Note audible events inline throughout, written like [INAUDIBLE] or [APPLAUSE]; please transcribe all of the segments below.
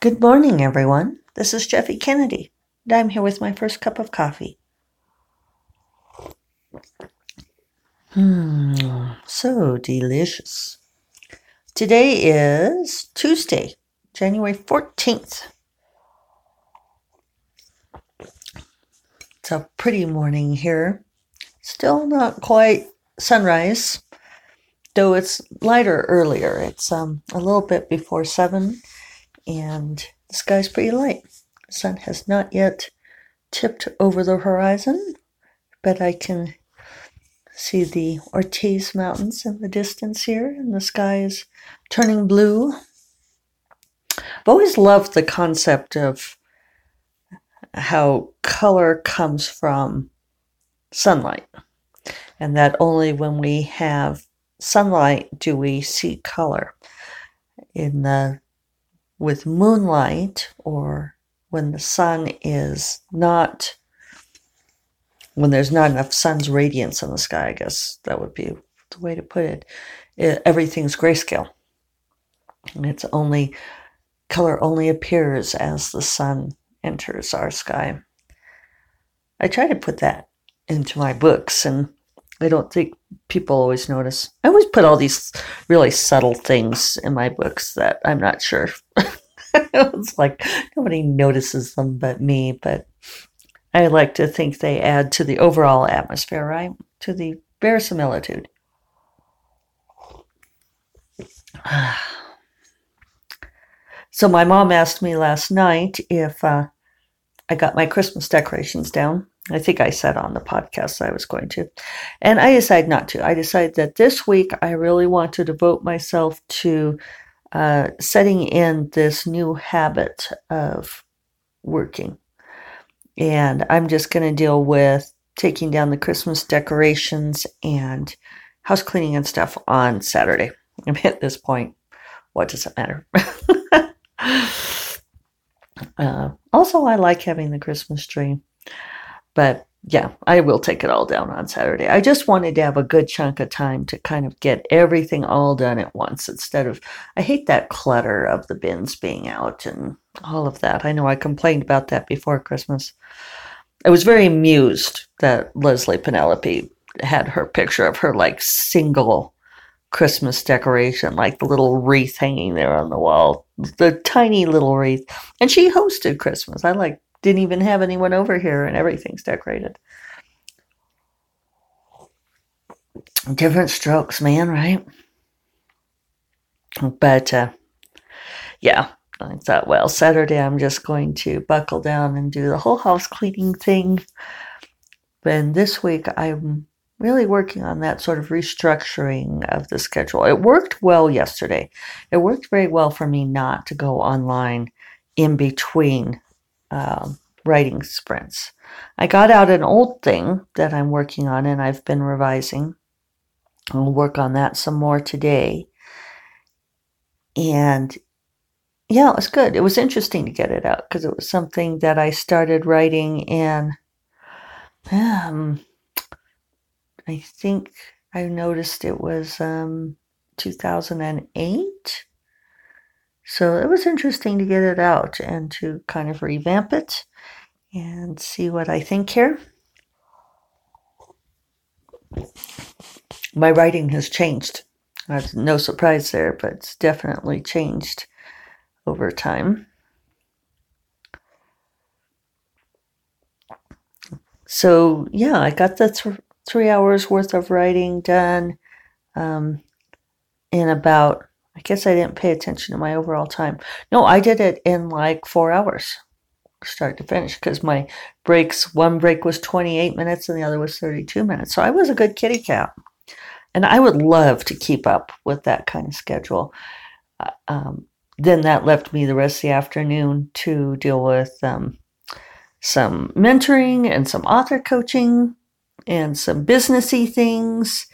Good morning, everyone. This is Jeffe Kennedy, and I'm here with my first cup of coffee. Hmm, so delicious. Today is Tuesday, January 14th. It's a pretty morning here. Still not quite sunrise, though it's lighter earlier. It's um, a little bit before 7 and the sky's pretty light. The sun has not yet tipped over the horizon, but I can see the Ortiz Mountains in the distance here, and the sky is turning blue. I've always loved the concept of how color comes from sunlight, and that only when we have sunlight do we see color. In the with moonlight or when the sun is not when there's not enough sun's radiance in the sky i guess that would be the way to put it, it everything's grayscale. And it's only color only appears as the sun enters our sky. I try to put that into my books and i don't think people always notice i always put all these really subtle things in my books that i'm not sure [LAUGHS] it's like nobody notices them but me, but I like to think they add to the overall atmosphere, right? To the verisimilitude. [SIGHS] So my mom asked me last night if uh, I got my Christmas decorations down. I think I said on the podcast I was going to. And I decided not to. I decided that this week I really want to devote myself to uh, setting in this new habit of working. And I'm just going to deal with taking down the Christmas decorations and house cleaning and stuff on Saturday. I'm [LAUGHS] at this point. What does it matter? [LAUGHS] uh, also, I like having the Christmas tree, but yeah, I will take it all down on Saturday. I just wanted to have a good chunk of time to kind of get everything all done at once instead of, I hate that clutter of the bins being out and all of that. I know I complained about that before Christmas. I was very amused that Leslye Penelope had her picture of her like single Christmas decoration, like the little wreath hanging there on the wall, the tiny little wreath. And she hosted Christmas. I like didn't even have anyone over here and everything's decorated. Different strokes, man, right? But uh, yeah, I thought, well, Saturday I'm just going to buckle down and do the whole house cleaning thing. And this week I'm really working on that sort of restructuring of the schedule. It worked well yesterday. It worked very well for me not to go online in between um, writing sprints. I got out an old thing that I'm working on and I've been revising. I'll work on that some more today. And yeah, it was good. It was interesting to get it out because it was something that I started writing in, um, I think I noticed it was um, 2008. So it was interesting to get it out and to kind of revamp it and see what I think here. My writing has changed. That's no surprise there, but it's definitely changed over time. So, yeah, I got the th- three hours worth of writing done um, in about I guess I didn't pay attention to my overall time. No, I did it in like four hours, start to finish, because my breaks, one break was 28 minutes and the other was 32 minutes. So I was a good kitty cat. And I would love to keep up with that kind of schedule. Uh, um, then that left me the rest of the afternoon to deal with um, some mentoring and some author coaching and some businessy things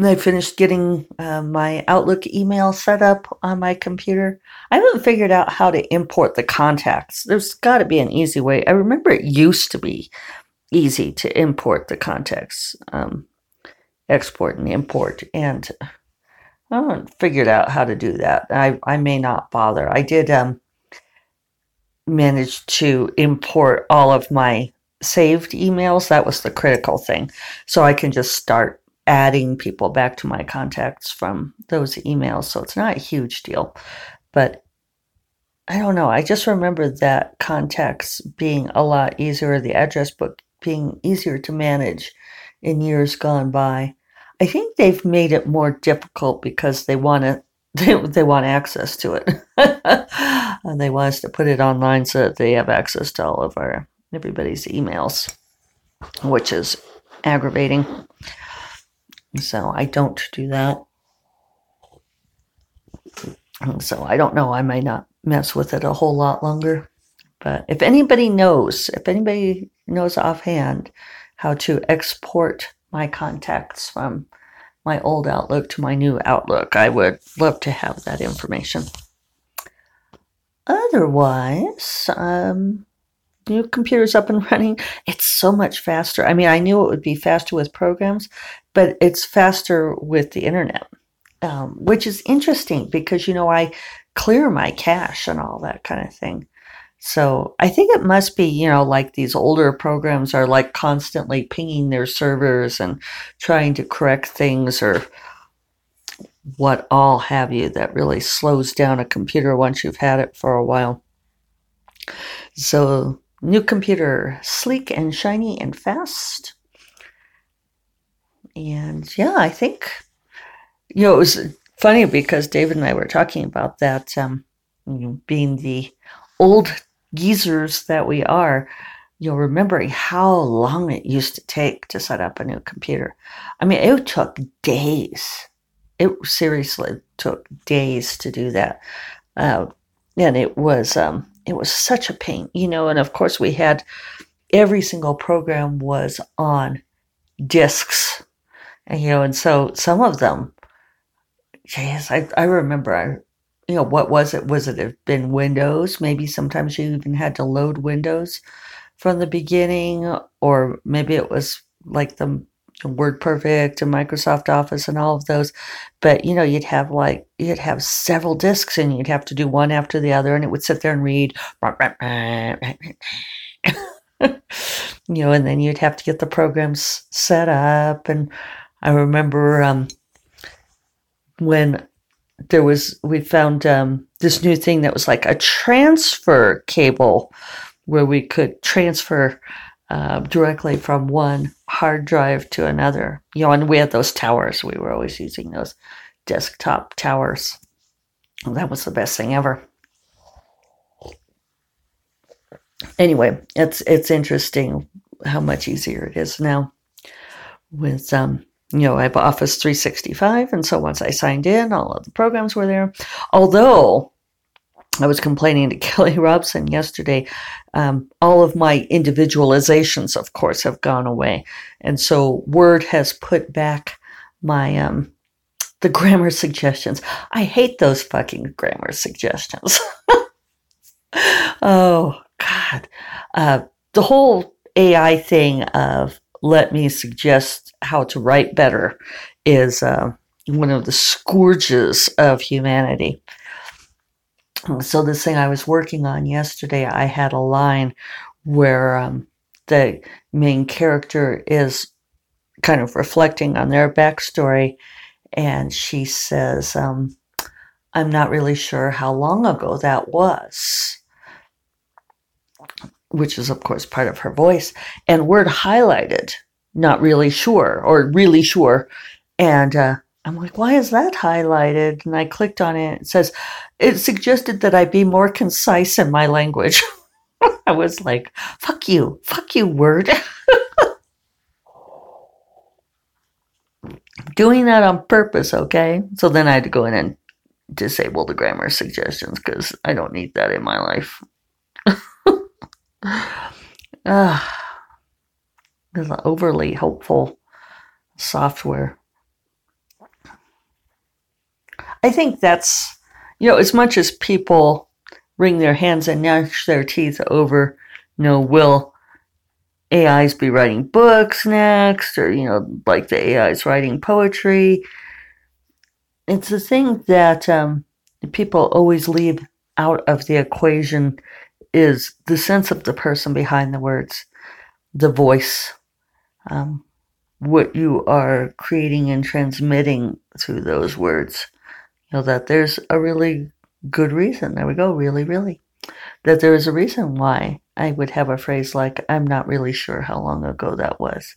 I finished getting uh, my Outlook email set up on my computer. I haven't figured out how to import the contacts. There's got to be an easy way. I remember it used to be easy to import the contacts, um, export and import, and I haven't figured out how to do that. I, I may not bother. I did um, manage to import all of my saved emails. That was the critical thing. So I can just start adding people back to my contacts from those emails. So it's not a huge deal. But I don't know. I just remember that contacts being a lot easier, the address book being easier to manage in years gone by. I think they've made it more difficult because they want to [LAUGHS] they, they want access to it [LAUGHS] and they want us to put it online so that they have access to all of our everybody's emails which is aggravating so i don't do that so i don't know i may not mess with it a whole lot longer but if anybody knows if anybody knows offhand how to export my contacts from my old Outlook to my new Outlook. I would love to have that information. Otherwise, um, new computers up and [LAUGHS] running. It's so much faster. I mean, I knew it would be faster with programs, but it's faster with the internet, um, which is interesting because, you know, I clear my cache and all that kind of thing. So I think it must be, you know, like these older programs are like constantly pinging their servers and trying to correct things or what all have you that really slows down a computer once you've had it for a while. So, new computer, sleek and shiny and fast. And yeah, I think, you know, it was funny because David and I were talking about that um, you know, being the old geezers that we are, you'll remember how long it used to take to set up a new computer. I mean, it took days. It seriously took days to do that, uh, and it was um, it was such a pain, you know. And of course, we had every single program was on discs, and you know, and so some of them, yes, I I remember I you know, what was it? Was it have been Windows? Maybe sometimes you even had to load Windows from the beginning, or maybe it was like the Word Perfect and Microsoft Office and all of those. But you know, you'd have like you'd have several disks, and you'd have to do one after the other, and it would sit there and read. [LAUGHS] you know, and then you'd have to get the programs set up. And I remember um, when there was we found um, this new thing that was like a transfer cable where we could transfer uh, directly from one hard drive to another. You know, and we had those towers. We were always using those desktop towers. That was the best thing ever. Anyway, it's it's interesting how much easier it is now with um, you know, I have Office 365. And so once I signed in, all of the programs were there. Although I was complaining to [LAUGHS] Kelly Robson yesterday, um, all of my individualizations, of course, have gone away. And so Word has put back my, um, the grammar [LAUGHS] suggestions. I hate those fucking grammar suggestions. [LAUGHS] oh, God. Uh, the whole AI thing of let me suggest how to write better is uh, one of the scourges of humanity. So, this thing I was working on yesterday, I had a line where um, the main character is kind of reflecting on their backstory, and she says, um, I'm not really sure how long ago that was which is of course part of her voice, and word highlighted, not really sure or really sure. And uh, I'm like, why is that highlighted? And I clicked on it. It says, it suggested that I be more concise in my language. [LAUGHS] I was like, fuck you, fuck you, word. [LAUGHS] Doing that on purpose, okay? So then I had to go in and disable the grammar suggestions because I don't need that in my life. [LAUGHS] Ah, uh, overly hopeful software. I think that's, you know, as much as people wring their hands and gnash their teeth over, you know, will AIs be writing books next, or, you know, like the AIs writing poetry. it's a thing that um, people always leave out of the equation is the sense of the person behind the words, the voice, um, what you are creating and transmitting through those words. You know, that there's a really good reason. There we go, really, really. That there is a reason why I would have a phrase like, I'm not really sure how long ago that was.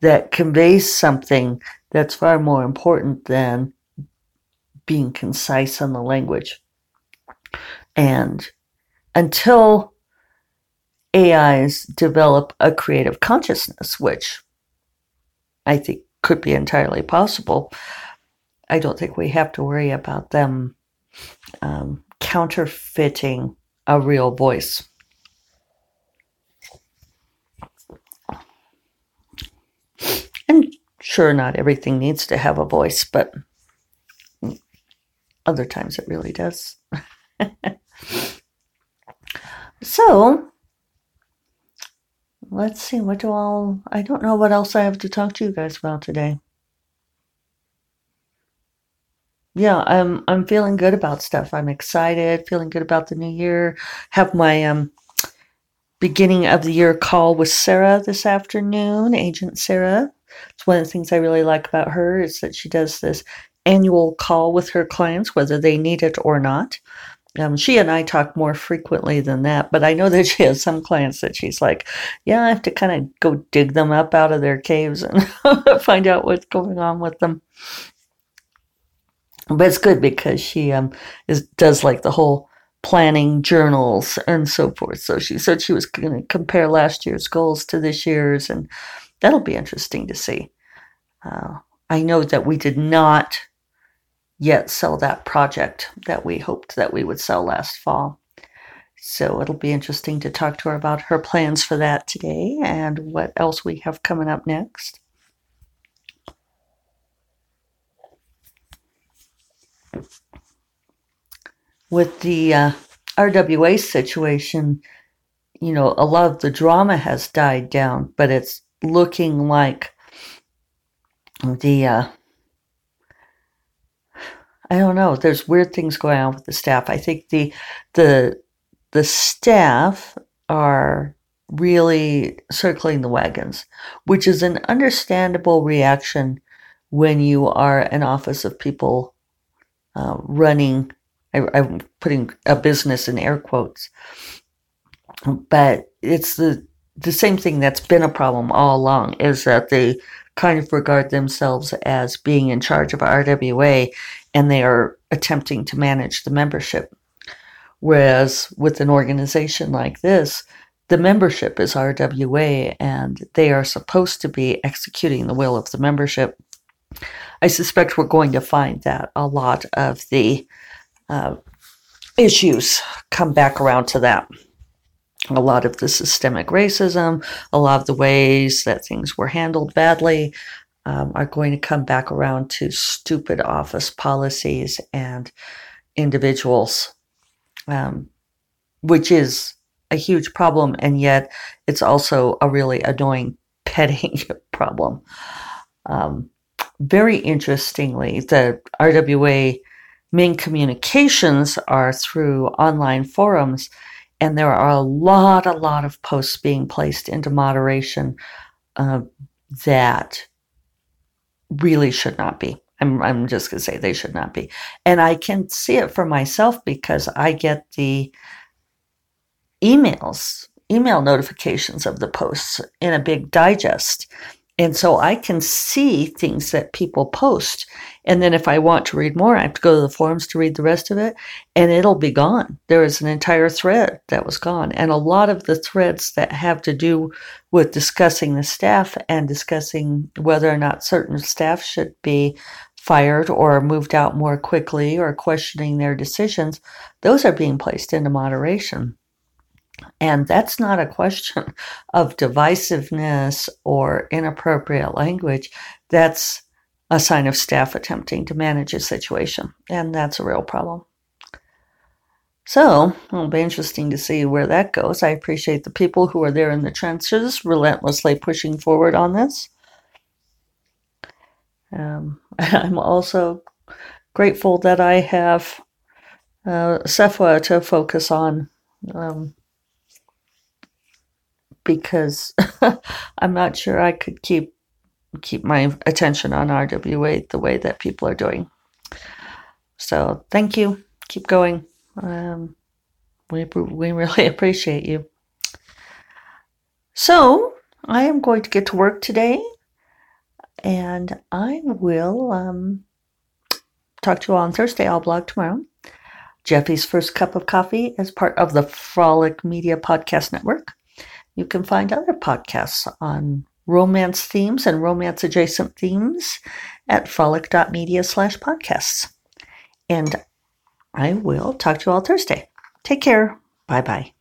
That conveys something that's far more important than being concise in the language. And until AIs develop a creative consciousness, which I think could be entirely possible, I don't think we have to worry about them um, counterfeiting a real voice. And sure, not everything needs to have a voice, but other times it really does. [LAUGHS] so, let's see, what do all, I don't know what else I have to talk to you guys about today. Yeah, I'm I'm feeling good about stuff. I'm excited, feeling good about the new year. Have my um beginning of the year call with Sarah this afternoon, Agent Sarah. It's one of the things I really like about her is that she does this annual call with her clients, whether they need it or not. Um, she and I talk more frequently than that, but I know that [LAUGHS] she has some clients that she's like, yeah, I have to kind of go dig them up out of their caves and [LAUGHS] find out what's going on with them. But it's good because she um is does like the whole planning journals and so forth. So she said she was going to compare last year's goals to this year's, and that'll be interesting to see. Uh, I know that we did not yet sell that project that we hoped that we would sell last fall. So it'll be interesting to talk to her about her plans for that today and what else we have coming up next. With the uh, RWA situation, you know, a lot of the drama has died down, but it's looking like the uh, I don't know. There's weird things going on with the staff. I think the the the staff are really circling the wagons, which is an understandable reaction when you are an office of people uh, running. I, I'm putting a business in air quotes, but it's the the same thing that's been a problem all along. Is that they kind of regard themselves as being in charge of RWA and they are attempting to manage the membership. Whereas with an organization like this, the membership is RWA and they are supposed to be executing the will of the membership. I suspect we're going to find that a lot of the uh, issues come back around to that. A lot of the systemic racism, a lot of the ways that things were handled badly, um, are going to come back around to stupid office policies and individuals, um, which is a huge problem. And yet it's also a really annoying [LAUGHS] petting problem. Um, very interestingly, the RWA main communications are through online forums, and there are a lot, a lot of posts being placed into moderation uh, that really should not be. I'm, I'm just going to say they should not be. And I can see it for myself because I get the emails, email notifications of the posts in a big digest. And so I can see things that people post. And then if I want to read more, I have to go to the forums to read the rest of it, and it'll be gone. There is an entire thread that was gone. And a lot of the threads that have to do with discussing the staff and discussing whether or not certain staff should be fired or moved out more quickly or questioning their decisions, those are being placed into moderation. And that's not a question [LAUGHS] of divisiveness or inappropriate language. That's a sign of staff attempting to manage a situation. And that's a real problem. So it'll be interesting to see where that goes. I appreciate the people who are there in the trenches, relentlessly pushing forward on this. Um, [LAUGHS] I'm also grateful that I have uh, to focus on um, because [LAUGHS] I'm not sure I could keep keep my attention on RWA the way that people are doing. So thank you. Keep going. Um, we we really [LAUGHS] appreciate you. So I am going to get to work today, and I will um, talk to you all on Thursday. I'll blog tomorrow. Jeffe's First Cup of Coffee as part of the Frolic Media Podcast Network. You can find other podcasts on romance themes and romance adjacent themes at frolic.media slash podcasts. And I will talk to you all Thursday. Take care. Bye bye.